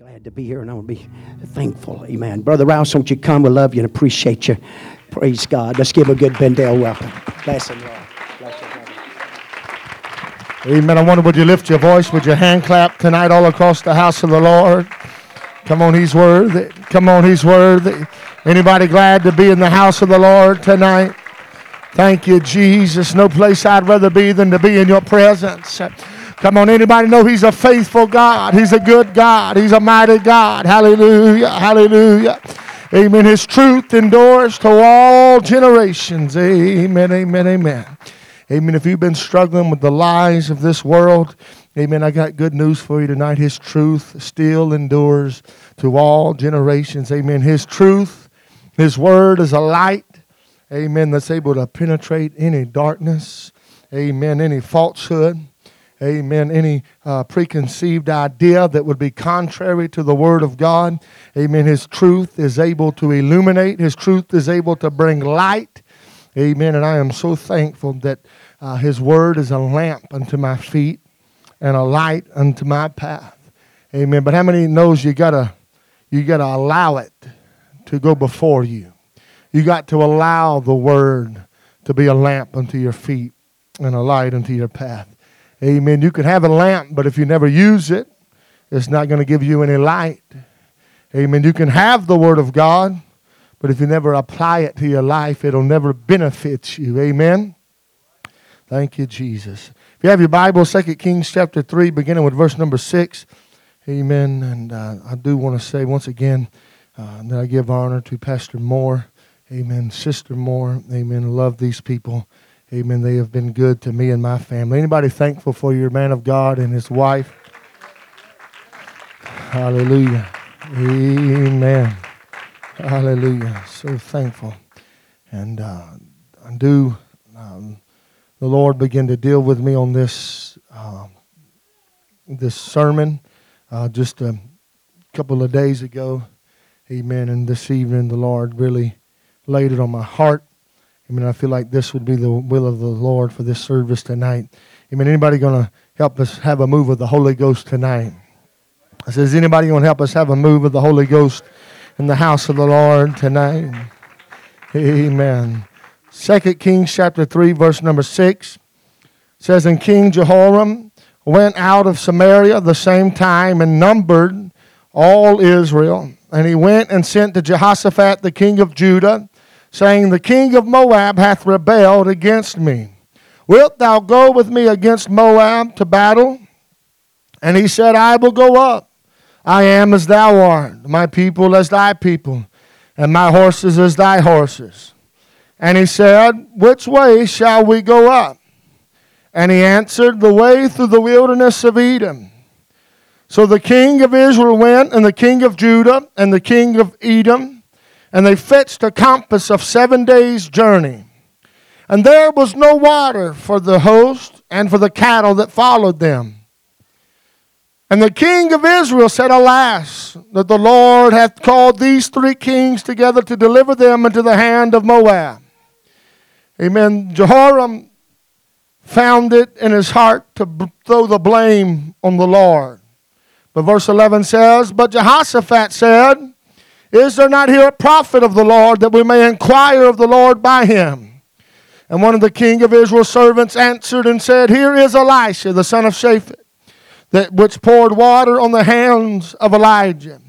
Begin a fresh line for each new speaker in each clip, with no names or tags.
glad to be here and I want to be thankful. Amen. Brother Rouse, won't you come? We love you and appreciate you. Praise God. Let's give a good Bendale welcome. Bless him, Lord.
Amen. I wonder, would you lift your voice? Would you hand clap tonight all across the house of the Lord? Come on, He's worthy. Come on, He's worthy. Anybody glad to be in the house of the Lord tonight? Thank you, Jesus. No place I'd rather be than to be in your presence. Come on, anybody know He's a faithful God? He's a good God. He's a mighty God. Hallelujah. Hallelujah. Amen. His truth endures to all generations. Amen. Amen. Amen. Amen. If you've been struggling with the lies of this world, amen, I got good news for you tonight. His truth still endures to all generations. Amen. His truth, His word is a light, amen, that's able to penetrate any darkness, amen, any falsehood amen, any uh, preconceived idea that would be contrary to the Word of God. Amen. His truth is able to illuminate, His truth is able to bring light. Amen. And I am so thankful that uh, His Word is a lamp unto my feet and a light unto my path. Amen. But how many knows you gotta you gotta allow it to go before you? You got to allow the Word to be a lamp unto your feet and a light unto your path. Amen. You can have a lamp, but if you never use it, it's not going to give you any light. Amen. You can have the Word of God, but if you never apply it to your life, it'll never benefit you. Amen. Thank you, Jesus. If you have your Bible, 2 Kings chapter 3, beginning with verse number 6. Amen. And uh, I do want to say once again uh, that I give honor to Pastor Moore. Amen. Sister Moore. Amen. Love these people. Amen. They have been good to me and my family. Anybody thankful for your man of God and his wife? Hallelujah. Amen. Hallelujah. So thankful. And uh, I do, um, the Lord began to deal with me on this, uh, this sermon uh, just a couple of days ago. Amen. And this evening, the Lord really laid it on my heart. I mean, I feel like this would be the will of the Lord for this service tonight. I mean, anybody going to help us have a move of the Holy Ghost tonight? I says, anybody going to help us have a move of the Holy Ghost in the house of the Lord tonight? Amen. Second Kings chapter 3, verse number 6 says, And King Jehoram went out of Samaria the same time and numbered all Israel. And he went and sent to Jehoshaphat the king of Judah saying, The king of Moab hath rebelled against me. Wilt thou go with me against Moab to battle? And he said, I will go up. I am as thou art, my people as thy people, and my horses as thy horses. And he said, Which way shall we go up? And he answered, The way through the wilderness of Edom. So the king of Israel went, and the king of Judah, and the king of Edom, and they fetched a compass of seven days' journey. And there was no water for the host and for the cattle that followed them. And the king of Israel said, Alas, that the Lord hath called these three kings together to deliver them into the hand of Moab. Amen. Jehoram found it in his heart to throw the blame on the Lord. But verse 11 says, But Jehoshaphat said, is there not here a prophet of the Lord that we may inquire of the Lord by him? And one of the king of Israel's servants answered and said, Here is Elisha, the son of Shaphat, that which poured water on the hands of Elijah.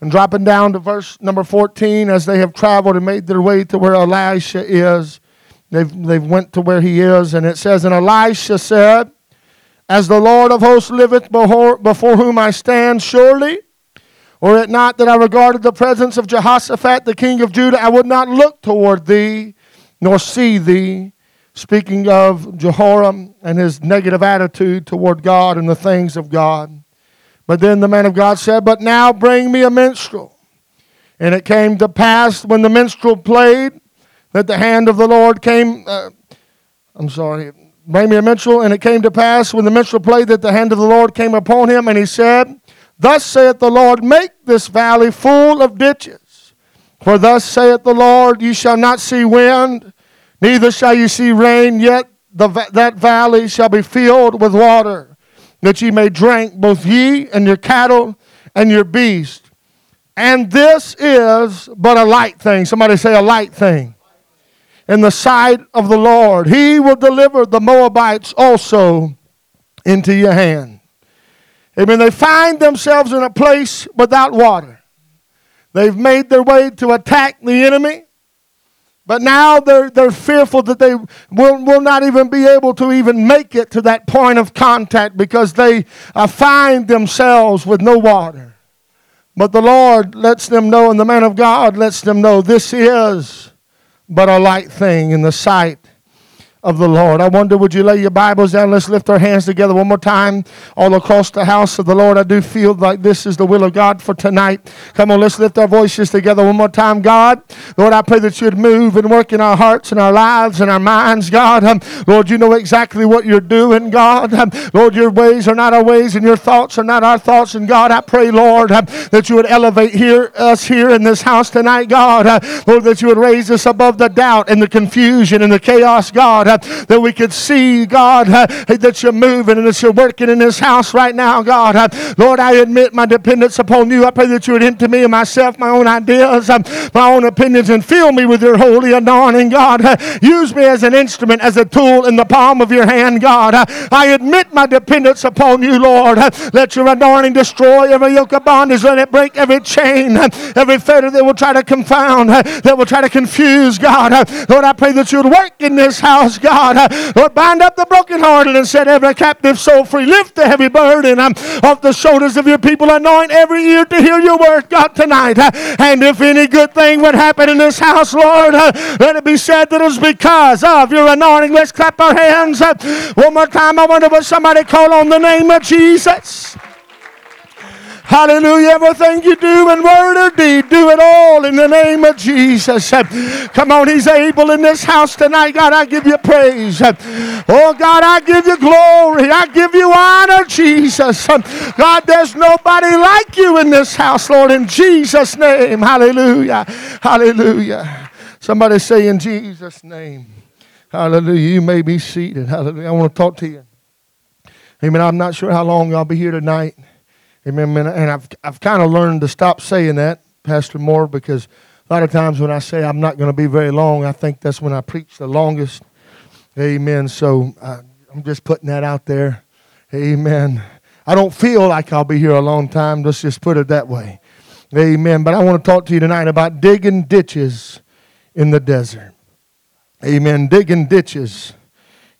And dropping down to verse number 14, as they have traveled and made their way to where Elisha is, they've, they've went to where he is, and it says, And Elisha said, As the Lord of hosts liveth before, before whom I stand, surely were it not that I regarded the presence of Jehoshaphat, the king of Judah, I would not look toward thee, nor see thee. Speaking of Jehoram and his negative attitude toward God and the things of God. But then the man of God said, But now bring me a minstrel. And it came to pass when the minstrel played that the hand of the Lord came. Uh, I'm sorry. Bring me a minstrel. And it came to pass when the minstrel played that the hand of the Lord came upon him. And he said, Thus saith the Lord, make this valley full of ditches. For thus saith the Lord, ye shall not see wind, neither shall ye see rain, yet the, that valley shall be filled with water, that ye may drink, both ye and your cattle and your beast. And this is but a light thing. Somebody say a light thing. In the sight of the Lord, He will deliver the Moabites also into your hand. Amen. They find themselves in a place without water. They've made their way to attack the enemy. But now they're, they're fearful that they will, will not even be able to even make it to that point of contact because they uh, find themselves with no water. But the Lord lets them know, and the man of God lets them know this is but a light thing in the sight of the Lord. I wonder, would you lay your Bibles down? Let's lift our hands together one more time all across the house of the Lord. I do feel like this is the will of God for tonight. Come on, let's lift our voices together one more time. God, Lord, I pray that you'd move and work in our hearts and our lives and our minds, God. Um, Lord, you know exactly what you're doing, God. Um, Lord, your ways are not our ways and your thoughts are not our thoughts. And God, I pray, Lord, um, that you would elevate here, us here in this house tonight, God. Uh, Lord, that you would raise us above the doubt and the confusion and the chaos, God. Uh, that we could see, God, uh, that you're moving and that you're working in this house right now, God. Uh, Lord, I admit my dependence upon you. I pray that you would enter me and myself, my own ideas, um, my own opinions, and fill me with your holy anointing, God. Uh, use me as an instrument, as a tool in the palm of your hand, God. I admit my dependence upon you, Lord. Let your anointing destroy every yoke of bondage. Let it break every chain, every fetter that will try to confound, that will try to confuse, God. Lord, I pray that you would work in this house, God. Uh, Lord, bind up the brokenhearted and set every captive soul free. Lift the heavy burden um, off the shoulders of your people. Anoint every ear to hear your word, God, tonight. Uh, and if any good thing would happen in this house, Lord, uh, let it be said that it was because of your anointing. Let's clap our hands. Uh, one more time. I wonder, would somebody call on the name of Jesus? Hallelujah. Everything you do in word or deed, do it all in the name of Jesus. Come on, He's able in this house tonight. God, I give you praise. Oh, God, I give you glory. I give you honor, Jesus. God, there's nobody like you in this house, Lord, in Jesus' name. Hallelujah. Hallelujah. Somebody say in Jesus' name. Hallelujah. You may be seated. Hallelujah. I want to talk to you. Amen. I'm not sure how long I'll be here tonight. Amen. And I've, I've kind of learned to stop saying that, Pastor Moore, because a lot of times when I say I'm not going to be very long, I think that's when I preach the longest. Amen. So uh, I'm just putting that out there. Amen. I don't feel like I'll be here a long time. Let's just put it that way. Amen. But I want to talk to you tonight about digging ditches in the desert. Amen. Digging ditches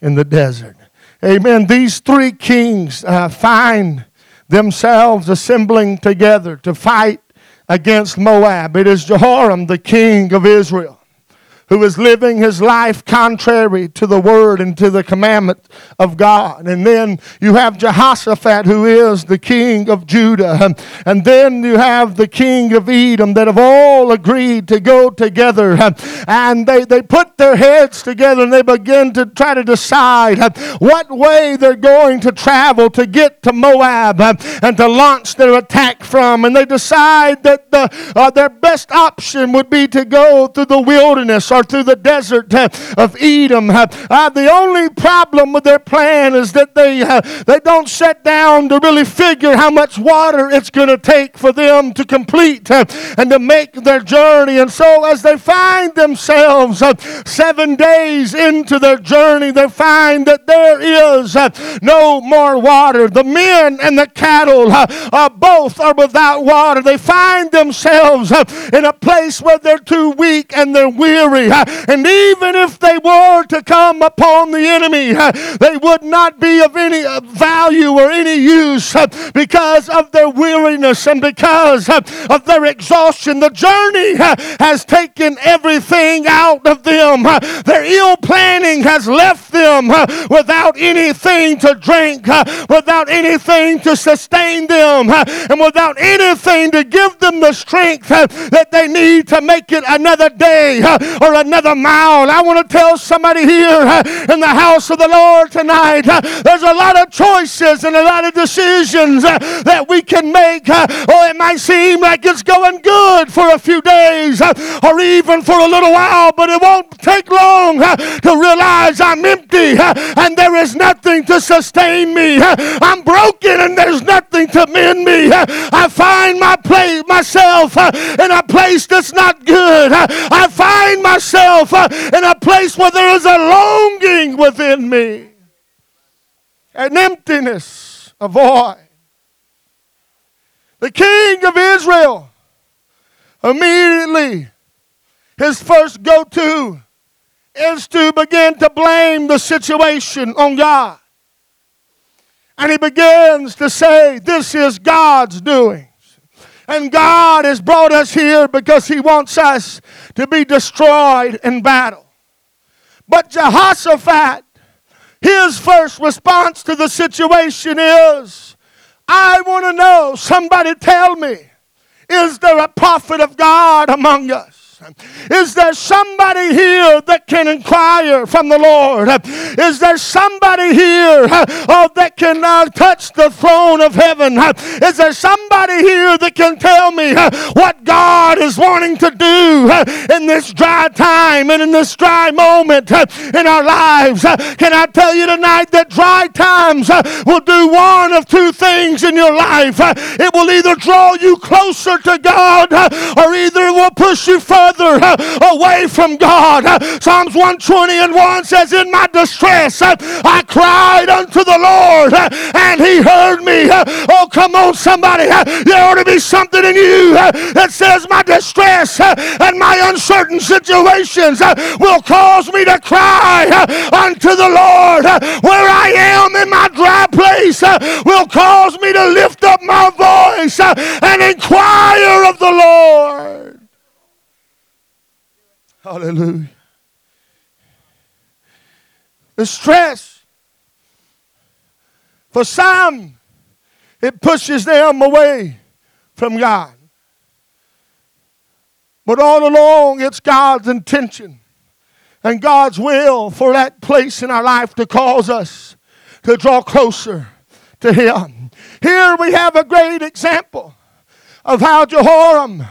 in the desert. Amen. These three kings uh, find themselves assembling together to fight against Moab. It is Jehoram, the king of Israel who is living his life contrary to the word and to the commandment of God. And then you have Jehoshaphat, who is the king of Judah. And then you have the king of Edom that have all agreed to go together. And they, they put their heads together and they begin to try to decide what way they're going to travel to get to Moab and to launch their attack from. And they decide that the, uh, their best option would be to go through the wilderness or through the desert uh, of Edom. Uh, uh, the only problem with their plan is that they, they don't sit down to really figure how much water it's going to take for them to complete and to make their journey. And so, as they find themselves seven days into their journey, they find that there is no more water. The men and the cattle both are without water. They find themselves in a place where they're too weak and they're weary. And even if they were to come upon the enemy, they would not be of any value or any use because of their weariness and because of their exhaustion. The journey has taken everything out of them. Their ill planning has left them without anything to drink, without anything to sustain them, and without anything to give them the strength that they need to make it another day or another mile. I want to tell somebody here uh, in the house of the Lord tonight uh, there's a lot of choices and a lot of decisions uh, that we can make. Oh, it might seem like it's going good for a few days uh, or even for a little while, but it won't take long uh, to realize I'm empty and there is nothing to sustain me. I'm broken and there's nothing to mend me. I find my place, myself in a place that's not good. I find myself uh, in a place where there is a longing within me, an emptiness, a void. The king of Israel immediately, his first go to is to begin to blame the situation on God. And he begins to say, This is God's doings. And God has brought us here because he wants us to be destroyed in battle. But Jehoshaphat, his first response to the situation is, I want to know, somebody tell me, is there a prophet of God among us? Is there somebody here that can inquire from the Lord? Is there somebody here oh, that can uh, touch the throne of heaven? Is there somebody here that can tell me what God is wanting to do in this dry time and in this dry moment in our lives? Can I tell you tonight that dry times will do one of two things in your life? It will either draw you closer to God or either it will push you further further uh, away from God. Uh, Psalms 120 and 1 says, In my distress, uh, I cried unto the Lord, uh, and he heard me. Uh, oh, come on, somebody. Uh, there ought to be something in you that says, My distress and my uncertain situations will cause me to cry unto the Lord. Where I am in my dry place will cause me to lift up my voice and inquire of the Lord. Hallelujah. The stress for some, it pushes them away from God. But all along, it's God's intention and God's will for that place in our life to cause us to draw closer to Him. Here we have a great example of how Jehoram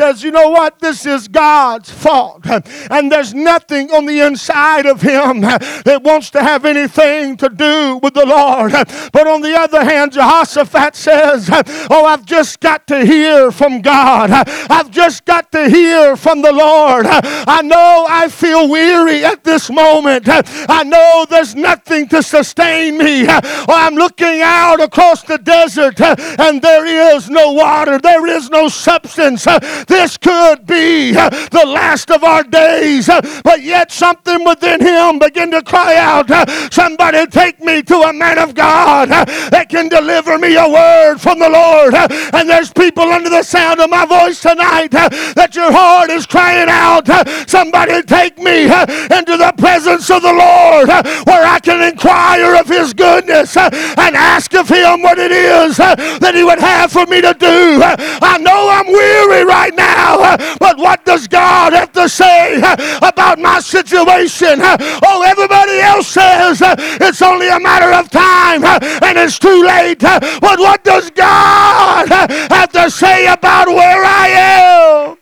says, you know what? This is God's fault. And there's nothing on the inside of him that wants to have anything to do with the Lord. But on the other hand, Jehoshaphat says, Oh, I've just got to hear from God. I've just got to hear from the Lord. I know I feel weary at this moment. I know there's nothing to sustain me. Oh, I'm looking out across the desert and there is no water, there is no substance. This could be the last of our days, but yet something within him began to cry out, Somebody take me to a man of God that can deliver me a word from the Lord. And there's people under the sound of my voice tonight that your heart is crying out, Somebody take me into the presence of the Lord where I can inquire of his goodness and ask of him what it is that he would have for me to do. I know I'm weary right right now. But what does God have to say about my situation? Oh, everybody else says it's only a matter of time and it's too late. But what does God have to say about where I am?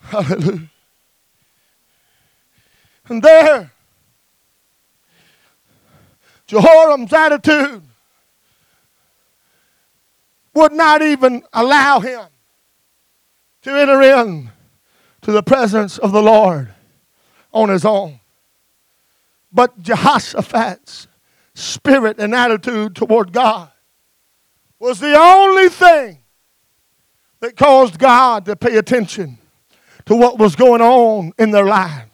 Hallelujah. And there, Jehoram's attitude would not even allow him to enter in to the presence of the Lord on his own. But Jehoshaphat's spirit and attitude toward God was the only thing that caused God to pay attention to what was going on in their lives.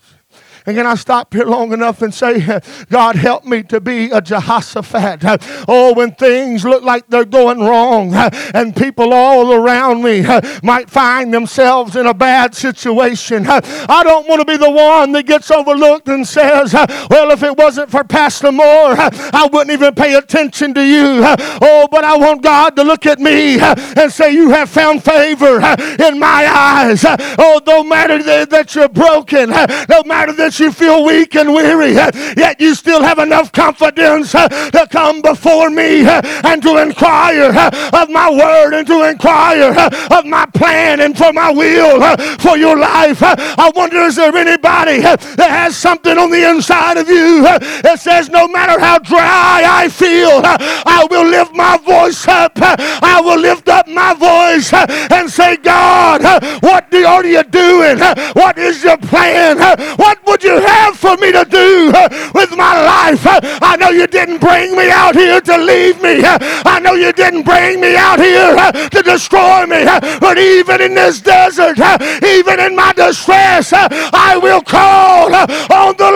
And can I stop here long enough and say, God, help me to be a Jehoshaphat. Oh, when things look like they're going wrong and people all around me might find themselves in a bad situation, I don't want to be the one that gets overlooked and says, Well, if it wasn't for Pastor Moore, I wouldn't even pay attention to you. Oh, but I want God to look at me and say, You have found favor in my eyes. Oh, no matter that you're broken, no matter that you feel weak and weary, eh? yet you still have enough confidence eh, to come before me eh, and to inquire of my word and to inquire of my plan and for my will for your life. I wonder, is there anybody that has something on the inside of you that says, no matter how dry I feel, I will lift my voice up. I will lift up my voice and say, God, what are you doing? What is your plan? What would you have for me to do with my life? I know you didn't bring me out here to leave me. I know you didn't bring me out here to destroy me. But even in this desert, even in my distress, I will call on the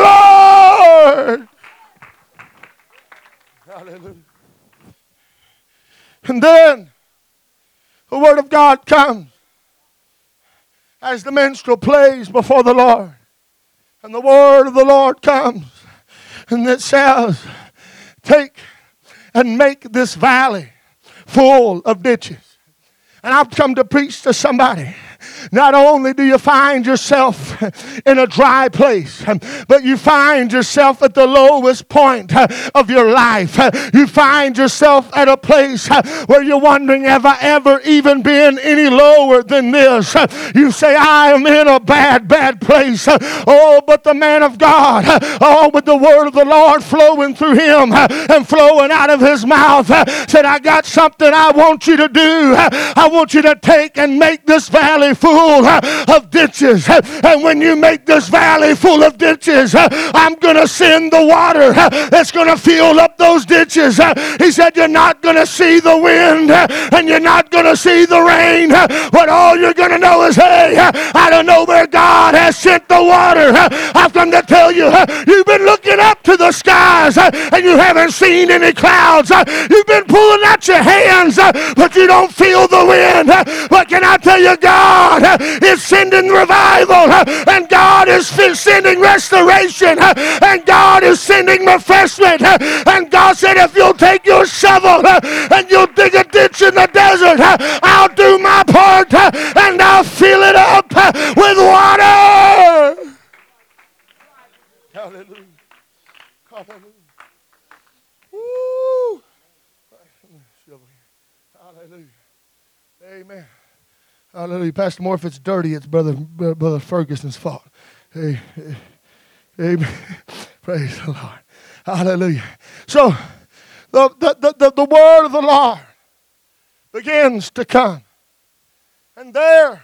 Lord. Hallelujah. And then the Word of God comes as the minstrel plays before the Lord. And the Word of the Lord comes and it says, Take and make this valley full of ditches. And I've come to preach to somebody not only do you find yourself in a dry place, but you find yourself at the lowest point of your life. You find yourself at a place where you're wondering, have I ever even been any lower than this? You say, I am in a bad, bad place. Oh, but the man of God, oh, with the word of the Lord flowing through him and flowing out of his mouth, said, I got something I want you to do. I want you to take and make this valley full Uh, of ditches. And when you make this valley full of ditches, uh, I'm going to send the water uh, that's going to fill up those ditches. He said, You're not going to see the wind and you're not going to see the rain, but all you're going to know is, Hey, I don't know where God has sent the water. I've come to tell you, you've been looking up to the skies and you haven't seen any clouds. You've been pulling out your hands, but you don't feel the wind. But can I tell you, God Uh, is sending revival, uh, and God is sending restoration, uh, and God is sending refreshment. And God said, if you'll take your shovel and you'll dig a ditch in the desert, I'll do my part and I'll fill it up with water. Hallelujah. Hallelujah. Woo. Hallelujah. Amen. Hallelujah. Pastor Moore, if it's dirty, it's Brother, Brother Ferguson's fault. Hey, hey, amen. Praise the Lord. Hallelujah. So, the, the, the, the word of the Lord begins to come. And there,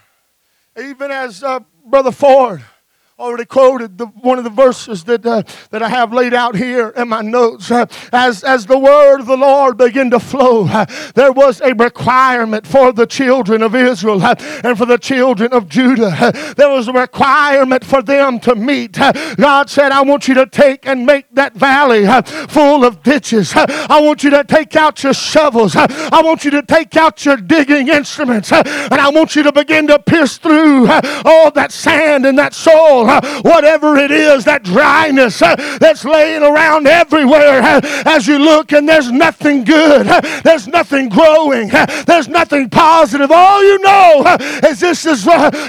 even as uh, Brother Ford already quoted the, one of the verses that, uh, that I have laid out here in my notes. Uh, as, as the word of the Lord began to flow, uh, there was a requirement for the children of Israel uh, and for the children of Judah. Uh, there was a requirement for them to meet. Uh, God said, I want you to take and make that valley full of ditches. I want you to take out your shovels. I want you to take out your digging instruments. and I want you to begin to pierce through all that sand and that soil Uh, whatever it is, that dryness uh, that's laying around everywhere uh, as you look and there's nothing good, uh, there's nothing growing, uh, there's nothing positive. All you know uh, is this is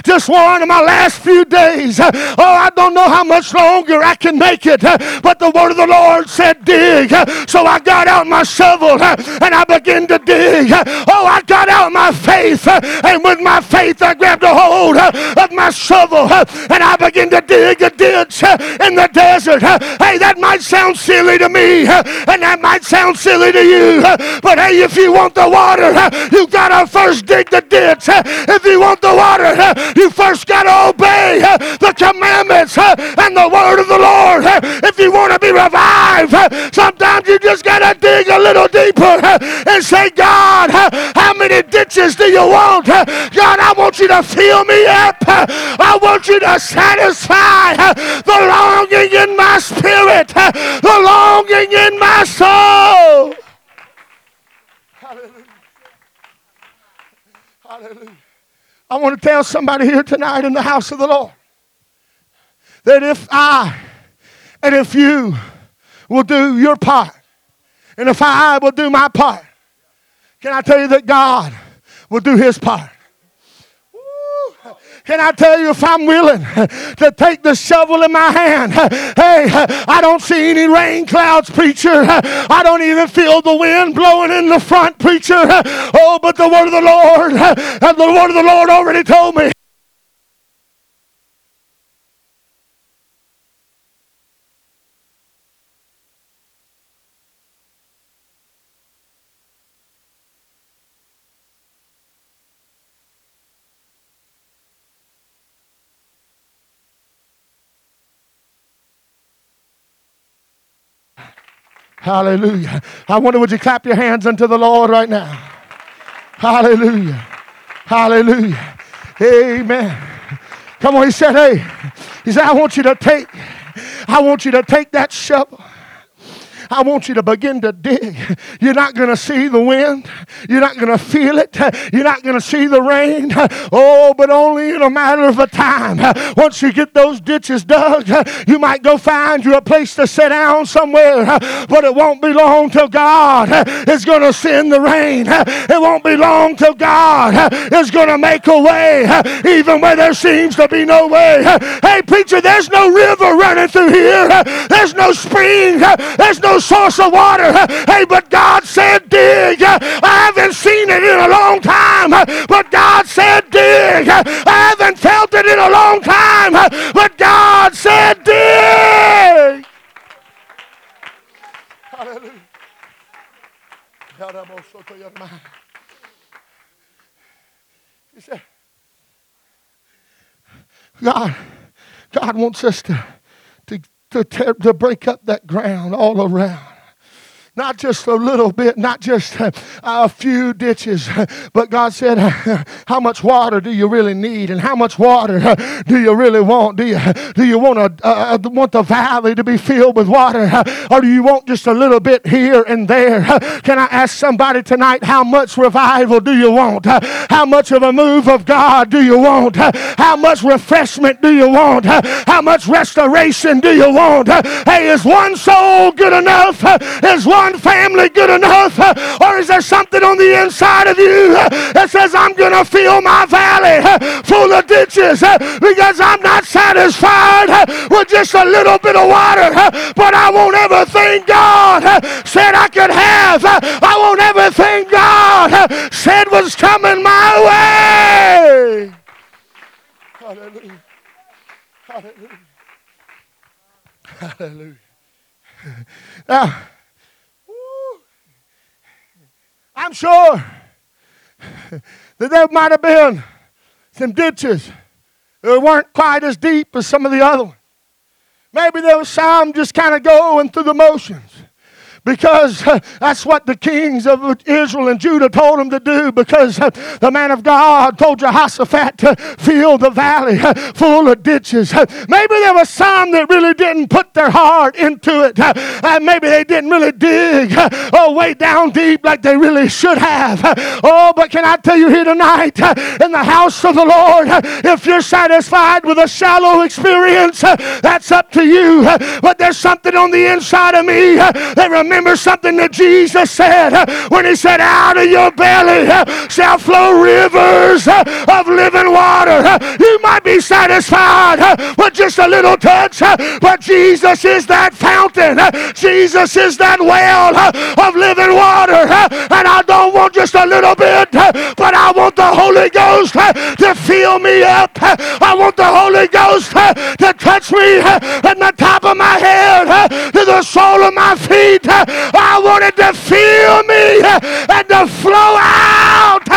just one of my last few days. Oh, I don't know how much longer I can make it, but the word of the Lord said, dig. So I got out my shovel and I began to dig. Oh, I got out my faith, and with my faith, I grabbed a hold of my shovel and I began to dig a ditch uh, in the desert. Uh, hey, that might sound silly to me, uh, and that might sound silly to you. But hey, if you want the water, you gotta first dig the ditch. If you want the water, you first gotta obey the commandments and the word of the Lord. If you want to revive. Sometimes you just got to dig a little deeper eh, and say, God, eh, how many ditches do you want? Eh, God, I want you to fill me up. I want you to satisfy the longing in my spirit, the longing in my soul. Hallelujah. Hallelujah. I want to tell somebody here tonight in the house of the Lord that if I and if you will do your part, and if I will do my part, can I tell you that God will do his part? Can I tell you if I'm willing to take the shovel in my hand? Hey, I don't see any rain clouds, preacher. I don't even feel the wind blowing in the front, preacher. Oh, but the word of the Lord, and the word of the Lord already told me Hallelujah. I wonder, would you clap your hands unto the Lord right now? Hallelujah. Hallelujah. Amen. Come on, he said, hey, he said, I want you to take, I want you to take that shovel. I want you to begin to dig. You're not going to see the wind. You're not going to feel it. You're not going to see the rain. Oh, but only in a matter of a time. Once you get those ditches dug, you might go find you a place to sit down somewhere. But it won't be long till God is going to send the rain. It won't be long till God is going to make a way, even where there seems to be no way. Hey, preacher, there's no river running through here. There's no spring. There's no source of water. Hey, but God said dig. I haven't seen it in a long time, but God said dig. I haven't felt it in a long time, but God said dig. Hallelujah. God, God wants us to, to tear, to break up that ground all around not just a little bit, not just a few ditches, but God said, How much water do you really need? And how much water do you really want? Do you, do you want, a, uh, want the valley to be filled with water? Or do you want just a little bit here and there? Can I ask somebody tonight, how much revival do you want? How much of a move of God do you want? How much refreshment do you want? How much restoration do you want? Hey, is one soul good enough? Is one one family good enough? Or is there something on the inside of you that says, I'm going to fill my valley full of ditches because I'm not satisfied with just a little bit of water, but I want everything God said I could have. I want everything God said was coming my way. Hallelujah. Hallelujah. Hallelujah. Now, I'm sure that there might have been some ditches that weren't quite as deep as some of the other ones. Maybe there was some just kind of going through the motions because uh, that's what the kings of Israel and Judah told them to do because uh, the man of God told Jehoshaphat to fill the valley uh, full of ditches. Uh, maybe there was some that really didn't put their heart into it. Uh, and maybe they didn't really dig oh, way down deep like they really should have. oh, but can I tell you here tonight in the house of the Lord, if you're satisfied with a shallow experience, that's up to you. but there's something on the inside of me that reminds remember something that Jesus said uh, when he said, Out of your belly uh, shall flow rivers uh, of living water. You might be satisfied with just a little touch, but Jesus is that fountain. Jesus is that well of living water. And I don't want just a little bit, but I want the Holy Ghost to fill me up. I want the Holy Ghost to touch me at the top of my head to the sole of my feet. I wanted to fill me and to flow out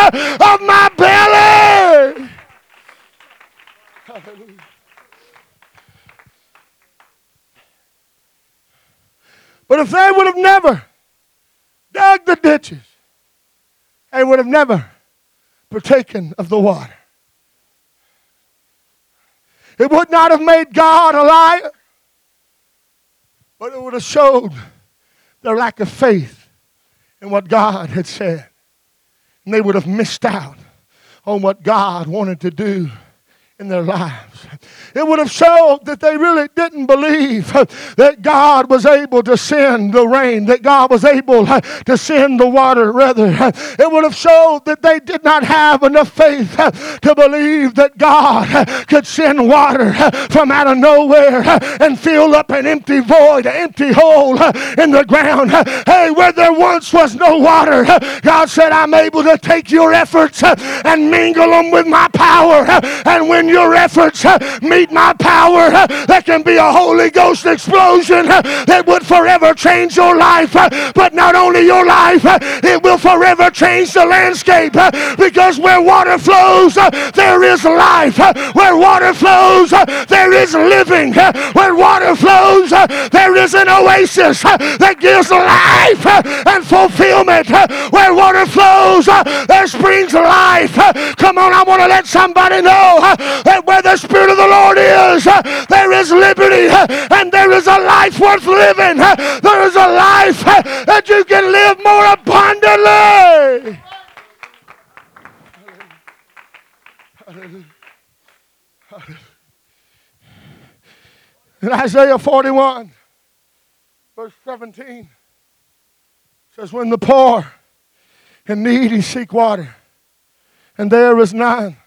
of my belly. But if they would have never dug the ditches, they would have never partaken of the water. It would not have made God a liar, but it would have showed their lack of faith in what God had said. And they would have missed out on what God wanted to do in their lives. It would have showed that they really didn't believe that God was able to send the rain, that God was able to send the water, rather. It would have showed that they did not have enough faith to believe that God could send water from out of nowhere and fill up an empty void, an empty hole in the ground. Hey, where there once was no water, God said, I'm able to take your efforts and mingle them with my power. And when your efforts meet my power, That can be a Holy Ghost explosion that would forever change your life. But not only your life, it will forever change the landscape because where water flows, there is life. Where water flows, there is living. Where water flows, there is an oasis that gives life and fulfillment. Where water flows, there springs life. Come on, I want to let somebody know that where the Spirit of the Lord is, uh, there is liberty uh, and there is a life worth living. Uh, there is a life that you can live more abundantly. In Isaiah 41, verse 17, says, When the poor and needy seek water, and there is none,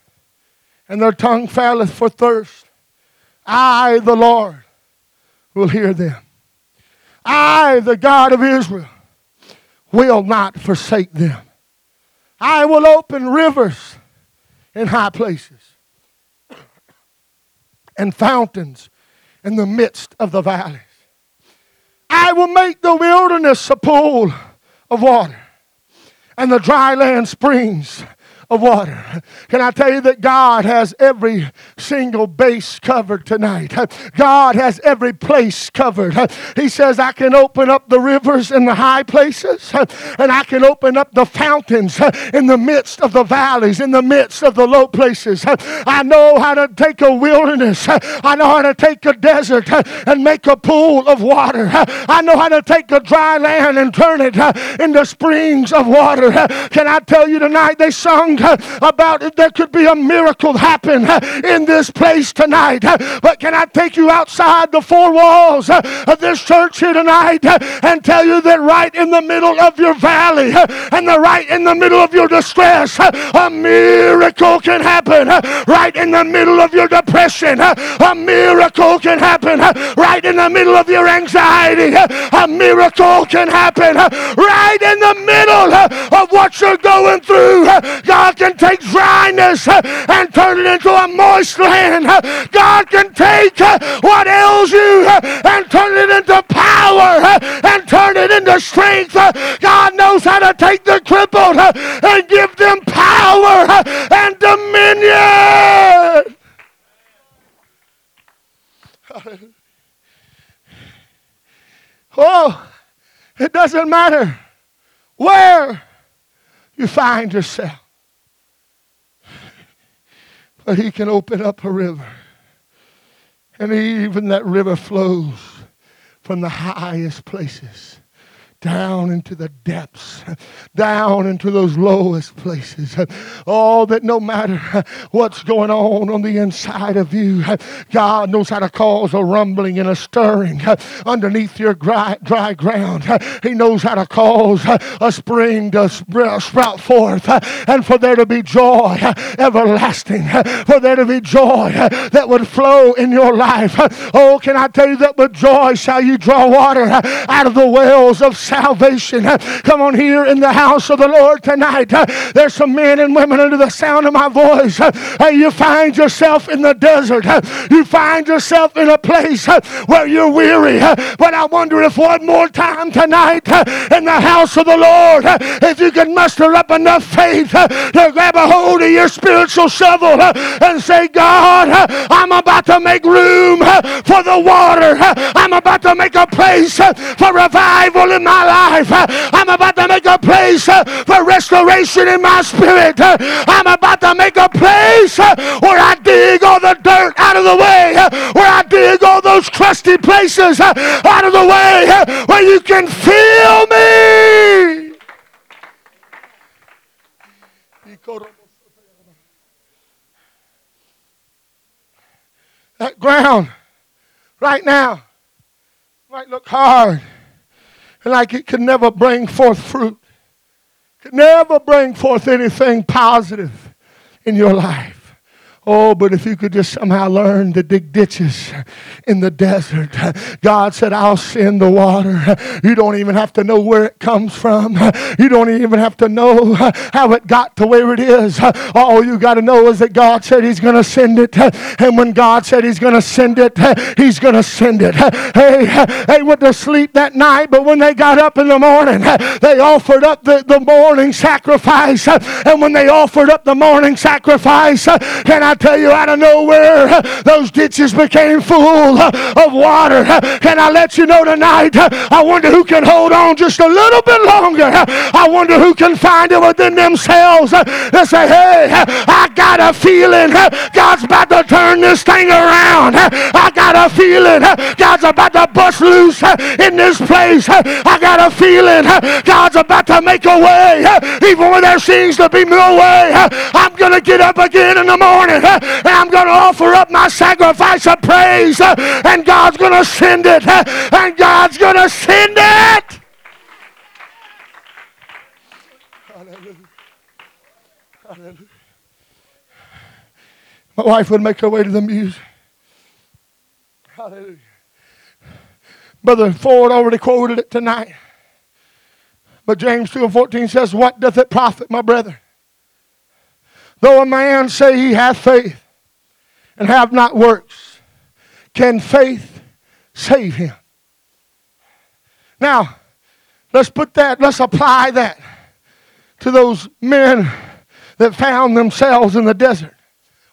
and their tongue faileth for thirst. I, the Lord, will hear them. I, the God of Israel, will not forsake them. I will open rivers in high places and fountains in the midst of the valleys. I will make the wilderness a pool of water and the dry land springs of water. Can I tell you that God has every single base covered tonight? God has every place covered. He says, I can open up the rivers in the high places, and I can open up the fountains in the midst of the valleys, in the midst of the low places. I know how to take a wilderness, I know how to take a desert and make a pool of water. I know how to take a dry land and turn it into springs of water. Can I tell you tonight, they sung about. There could be a miracle happen in this place tonight. But can I take you outside the four walls of this church here tonight and tell you that right in the middle of your valley and the right in the middle of your distress, a miracle can happen. Right in the middle of your depression, a miracle can happen. Right in the middle of your anxiety, a miracle can happen. Right in the middle of what you're going through, God can take dryness uh, and turn it into a moist land. Uh, God can take uh, what ails you and turn it into power and turn it into strength. God knows how to take the crippled and give them power and dominion. Oh, it doesn't matter where you find yourself. But he can open up a river. And even that river flows from the highest places down into the depths, down into those lowest places. Oh, that no matter what's going on on the inside of you, God knows how to cause a rumbling and a stirring underneath your dry, dry ground. He knows how to cause a spring to sprout forth and for there to be joy everlasting, for there to be joy that would flow in your life. Oh, can I tell you that with joy shall you draw water out of the wells of salvation. Come on here in the house of the Lord tonight. There's some men and women under the sound of my voice. You find yourself in the desert. You find yourself in a place where you're weary. But I wonder if one more time tonight in the house of the Lord, if you can muster up enough faith to grab a hold of your spiritual shovel and say, God, I'm about to make room for the water. I'm about to make a place for revival in my life. I'm about to make a place for restoration in my spirit. I'm about to make a place where I dig all the dirt out of the way, where I dig all those crusty places out of the way, where you can feel me. That ground right now might look hard like it could never bring forth fruit, could never bring forth anything positive in your life. Oh, but if you could just somehow learn to dig ditches in the desert, God said, I'll send the water. You don't even have to know where it comes from. You don't even have to know how it got to where it is. All you got to know is that God said He's going to send it. And when God said He's going to send it, He's going to send it. Hey, they went to sleep that night, but when they got up in the morning, they offered up the, the morning sacrifice. And when they offered up the morning sacrifice, can I I tell you out of nowhere, those ditches became full of water. Can I let you know tonight? I wonder who can hold on just a little bit longer. I wonder who can find it within themselves to say, hey, I got a feeling God's about to turn this thing around. I got a feeling God's about to bust loose in this place. I got a feeling God's about to make a way even when there seems to be no way. I'm going to get up again in the morning and I'm going to offer up my sacrifice of praise, uh, and God's going to send it, uh, and God's going to send it. Hallelujah. Hallelujah. My wife would make her way to the music. Hallelujah. Brother Ford already quoted it tonight. But James 2 and 14 says, What doth it profit, my brethren? Though a man say he hath faith and have not works, can faith save him? Now, let's put that, let's apply that to those men that found themselves in the desert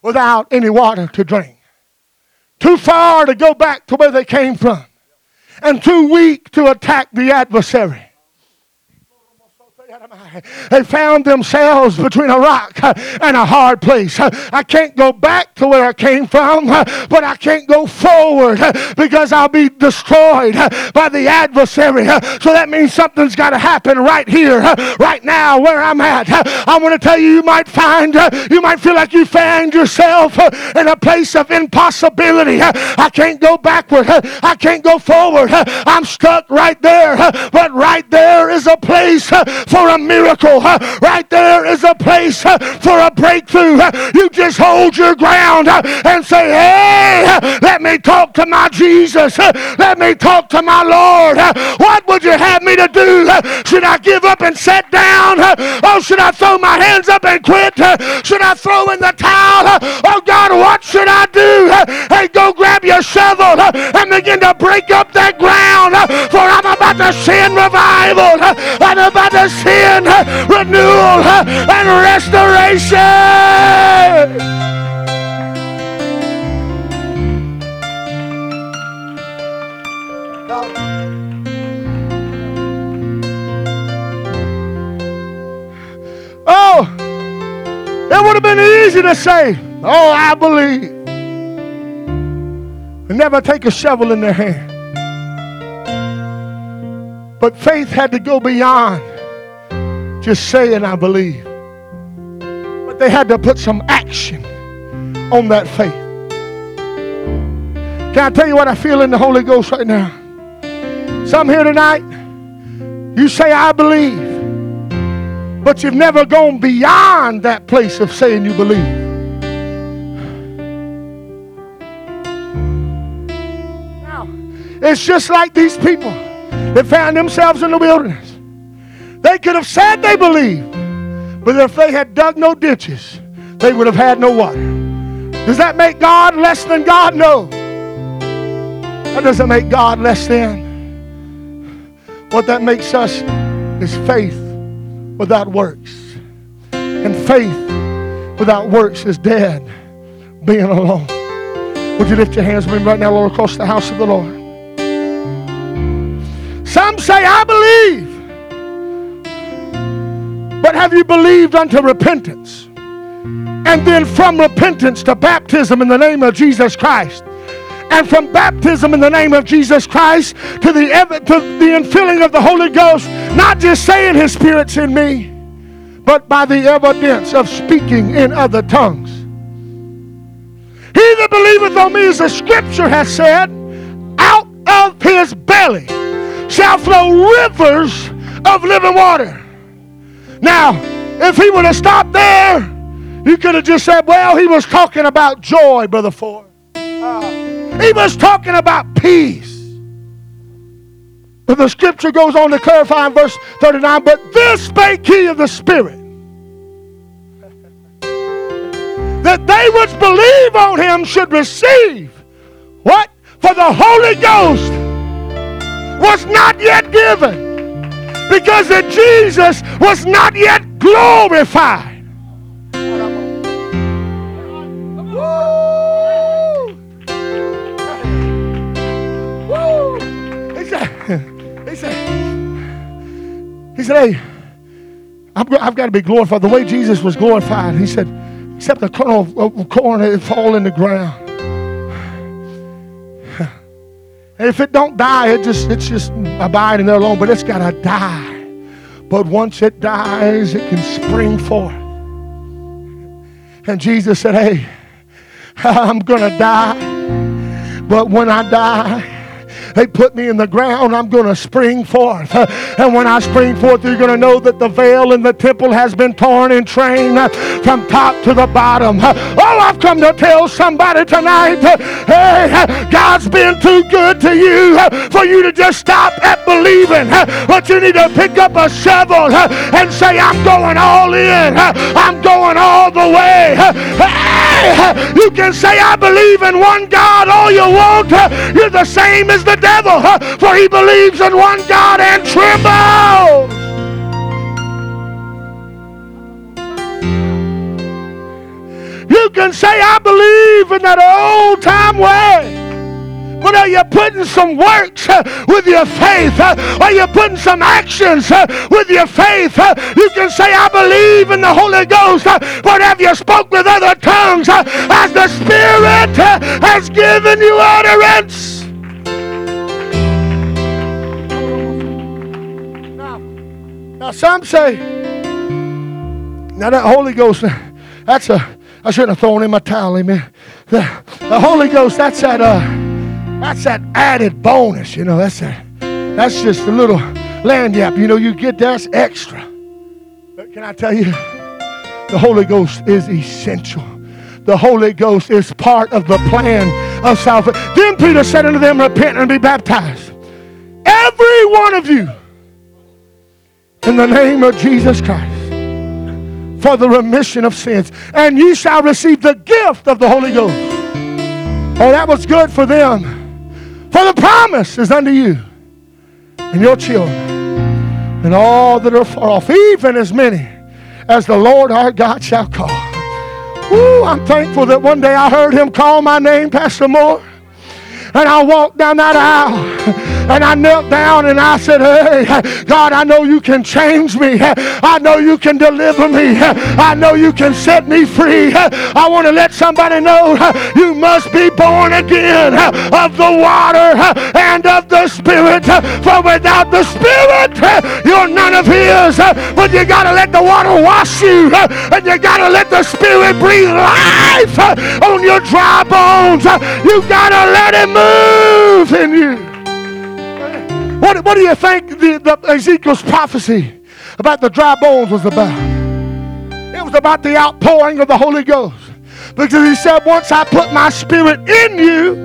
without any water to drink. Too far to go back to where they came from, and too weak to attack the adversary. They found themselves between a rock and a hard place. I can't go back to where I came from, but I can't go forward because I'll be destroyed by the adversary. So that means something's got to happen right here, right now, where I'm at. I want to tell you, you might find, you might feel like you found yourself in a place of impossibility. I can't go backward. I can't go forward. I'm stuck right there. But right there is a place for for a miracle. Right there is a place for a breakthrough. You just hold your ground and say, hey, let me talk to my Jesus. Let me talk to my Lord. What would you have me to do? Should I give up and sit down? Oh, should I throw my hands up and quit? Should I throw in the towel? Oh, God, what should I do? Hey, go grab your shovel and begin to break up that ground for I'm about to send revival. I'm about to send renewal and restoration. Oh, it would have been easy to say, Oh, I believe. And never take a shovel in their hand. But faith had to go beyond just saying, I believe. But they had to put some action on that faith. Can I tell you what I feel in the Holy Ghost right now? Some here tonight, you say, I believe, but you've never gone beyond that place of saying you believe. It's just like these people that found themselves in the wilderness. They could have said they believed, but if they had dug no ditches, they would have had no water. Does that make God less than God? No. That doesn't make God less than. What that makes us is faith without works. And faith without works is dead, being alone. Would you lift your hands with me right now, Lord, across the house of the Lord? Some say, I believe. But have you believed unto repentance? And then from repentance to baptism in the name of Jesus Christ. And from baptism in the name of Jesus Christ to the, to the infilling of the Holy Ghost, not just saying His Spirit's in me, but by the evidence of speaking in other tongues. He that believeth on me, as the scripture has said, out of his belly shall flow rivers of living water. Now, if he would have stopped there, you could have just said, well, he was talking about joy, Brother Ford. Uh, he was talking about peace. But the scripture goes on to clarify in verse 39 but this spake he of the Spirit that they which believe on him should receive what? For the Holy Ghost was not yet given because that Jesus was not yet glorified. He said, he said, he said, hey, I've, I've got to be glorified. The way Jesus was glorified, he said, except the kernel of corn uh, it fall in the ground. And if it don't die, it just it's just abiding there alone, but it's gotta die. But once it dies, it can spring forth. And Jesus said, Hey, I'm gonna die. But when I die, they put me in the ground, I'm going to spring forth. And when I spring forth, you're going to know that the veil in the temple has been torn in train from top to the bottom. Oh, I've come to tell somebody tonight, hey, God's been too good to you for you to just stop at believing. But you need to pick up a shovel and say, I'm going all in. I'm going all the way. Hey, you can say, I believe in one God all you want. You're the same as the devil, for he believes in one God and trembles. You can say, I believe in that old time way. But are you putting some works uh, with your faith? Uh, are you putting some actions uh, with your faith? You can say, I believe in the Holy Ghost, but have you spoke with other tongues as the Spirit has given you utterance? Now, now some say, now that Holy Ghost, that's a, I shouldn't have thrown in my towel, amen. The, the Holy Ghost, that's that, uh, that's that added bonus, you know. That's that, that's just a little lagniappe. You know, you get that's extra. But can I tell you, the Holy Ghost is essential. The Holy Ghost is part of the plan of salvation. Then Peter said unto them, Repent and be baptized. Every one of you, in the name of Jesus Christ for the remission of sins, and ye shall receive the gift of the Holy Ghost. Oh, that was good for them. For the promise is unto you and your children and all that are far off, even as many as the Lord our God shall call. Ooh, I'm thankful that one day I heard him call my name, Pastor Moore. And I walked down that aisle and I knelt down and I said, Hey, God, I know you can change me. I know you can deliver me. I know you can set me free. I want to let somebody know you must be born again of the water and of the Spirit. For without the Spirit, you're none of His. But you got to let the water wash you and you got to let the Spirit breathe life on your dry bones. You got to let it move move in you. What, what do you think the, the Ezekiel's prophecy about the dry bones was about? It was about the outpouring of the Holy Ghost. Because he said, Once I put my spirit in you,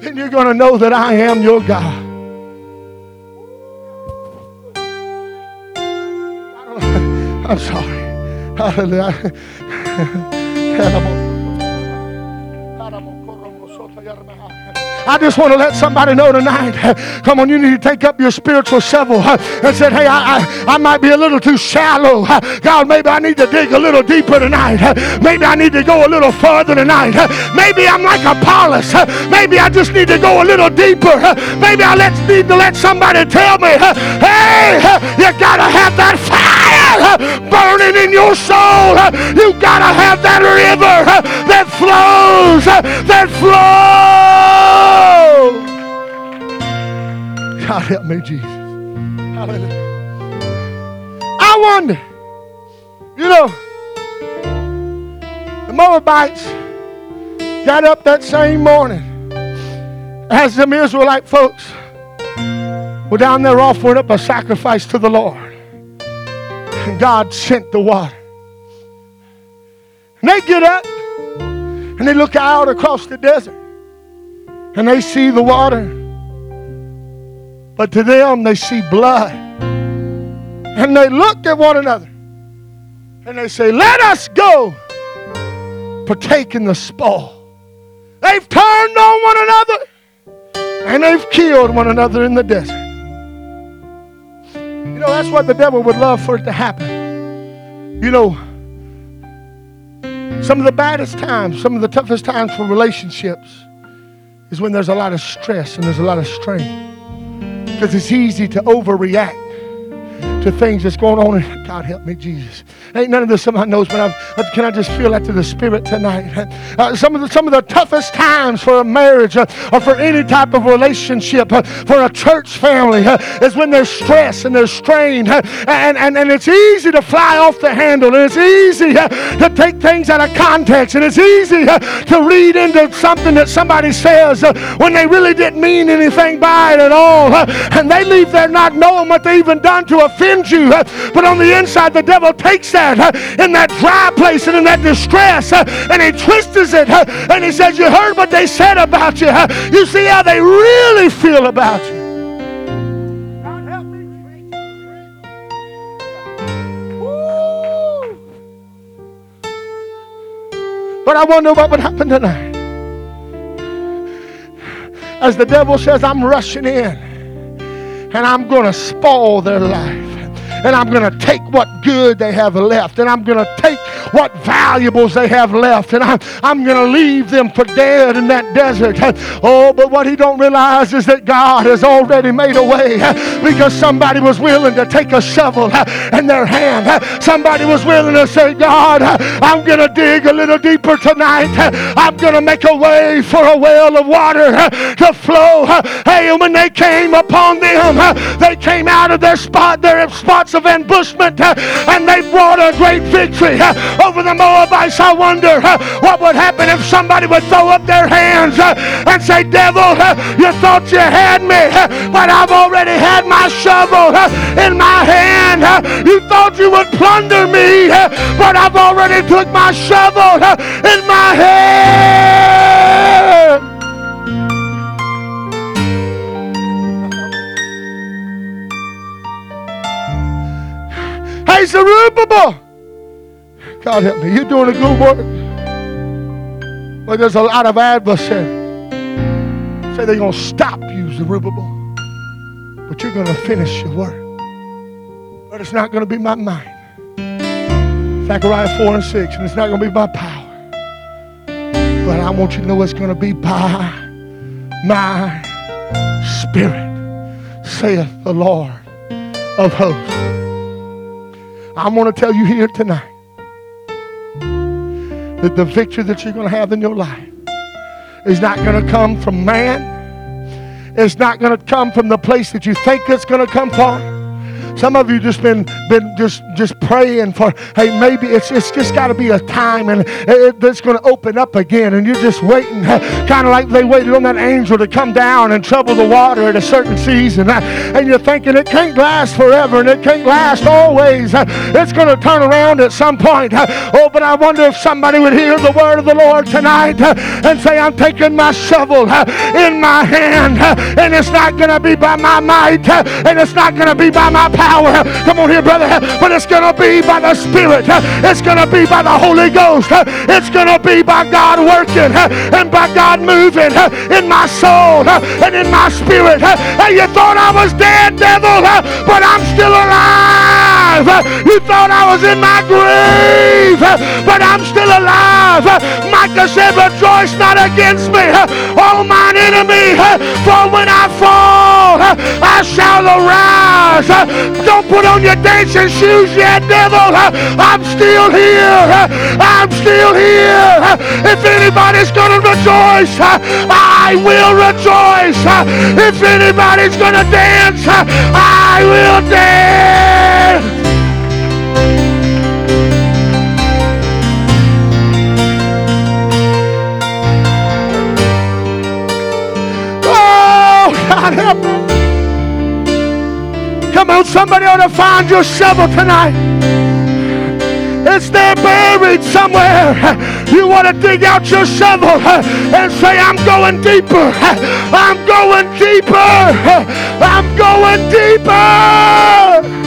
then you're going to know that I am your God. I'm sorry. Hallelujah. I just want to let somebody know tonight. Come on, you need to take up your spiritual shovel and say, hey, I, I, I might be a little too shallow. God, maybe I need to dig a little deeper tonight. Maybe I need to go a little further tonight. Maybe I'm like Apollos. Maybe I just need to go a little deeper. Maybe I let, need to let somebody tell me, hey, you got to have that fire burning in your soul. You got to have that river that flows, that flows. God help me, Jesus. Hallelujah. I wonder, you know, the Moabites got up that same morning as them Israelite folks were down there offering up a sacrifice to the Lord. And God sent the water. And they get up and they look out across the desert and they see the water. But to them, they see blood. And they look at one another and they say, Let us go partake in the spoil. They've turned on one another and they've killed one another in the desert. You know, that's what the devil would love for it to happen. You know, some of the baddest times, some of the toughest times for relationships is when there's a lot of stress and there's a lot of strain. Because it's easy to overreact to things that's going on. God help me, Jesus. Ain't none of this somebody knows, but I'm, can I just feel that to the Spirit tonight? Uh, some of the some of the toughest times for a marriage uh, or for any type of relationship uh, for a church family uh, is when there's stress and there's strain, uh, and, and and it's easy to fly off the handle, and it's easy uh, to take things out of context, and it's easy to read into something that somebody says when they really didn't mean anything by it at all, and they leave there not knowing what they even done to offend you, but on the inside the devil takes that in that dry place and in that distress and he twists it and he says, You heard what they said about you. You see how they really feel about you. But I wonder what would happen tonight. As the devil says, I'm rushing in and I'm going to spoil their life and I'm going to take what good they have left, and I'm going to take what valuables they have left, and I'm, I'm going to leave them for dead in that desert. Oh, but what he don't realize is that God has already made a way because somebody was willing to take a shovel in their hand. Somebody was willing to say, God, I'm going to dig a little deeper tonight. I'm going to make a way for a well of water to flow. Hey, when they came upon them, they came out of their spot, their spots of ambushment, and they brought a great victory over the Moabites. I wonder what would happen if somebody would throw up their hands and say, Devil, you thought you had me, but I've already had my shovel in my hand. You thought you would plunder me, but I've already took my shovel in my hand. Hey, Zerubbabel! God help me. You're doing a good work. But there's a lot of adversaries. Say they're going to stop you, Zerubbabel. But you're going to finish your work. But it's not going to be my mind. Zechariah 4 and 6. And it's not going to be by power. But I want you to know it's going to be by my spirit, saith the Lord of hosts. I'm going to tell you here tonight that the victory that you're going to have in your life is not going to come from man. It's not going to come from the place that you think it's going to come from. Some of you just been been just just praying for. Hey, maybe it's it's just got to be a time and it, it's going to open up again, and you're just waiting, kind of like they waited on that angel to come down and trouble the water at a certain season, uh, and you're thinking it can't last forever and it can't last always. Uh, it's going to turn around at some point. Uh, oh, but I wonder if somebody would hear the word of the Lord tonight and say, "I'm taking my shovel in my hand, and it's not going to be by my might, and it's not going to be by my power." Power. Come on here, brother. But it's going to be by the Spirit. It's going to be by the Holy Ghost. It's going to be by God working and by God moving in my soul and in my spirit. You thought I was dead, devil, but I'm still alive. You thought I was in my grave, but I'm still alive. Micah said, Rejoice not against me, oh mine enemy, for when I fall, I shall arise. Don't put on your dancing shoes yet, devil. I'm still here. I'm still here. If anybody's going to rejoice, I will rejoice. If anybody's going to dance, I will dance. God help me. Come on, somebody ought to find your shovel tonight. It's there buried somewhere. You want to dig out your shovel and say, I'm going deeper. I'm going deeper. I'm going deeper.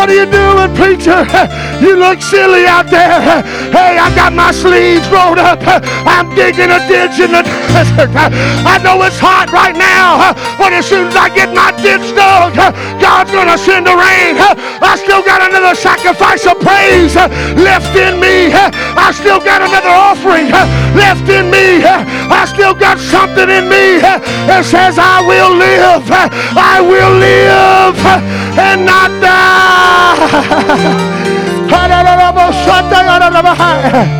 What are you doing, preacher? You look silly out there. Hey, I got my sleeves rolled up. I'm digging a ditch in the I know it's hot right now, but as soon as I get my ditch dug, God's going to send the rain. I still got another sacrifice of praise left in me. I still got another offering left in me. I still got something in me that says I will live. I will live and not die.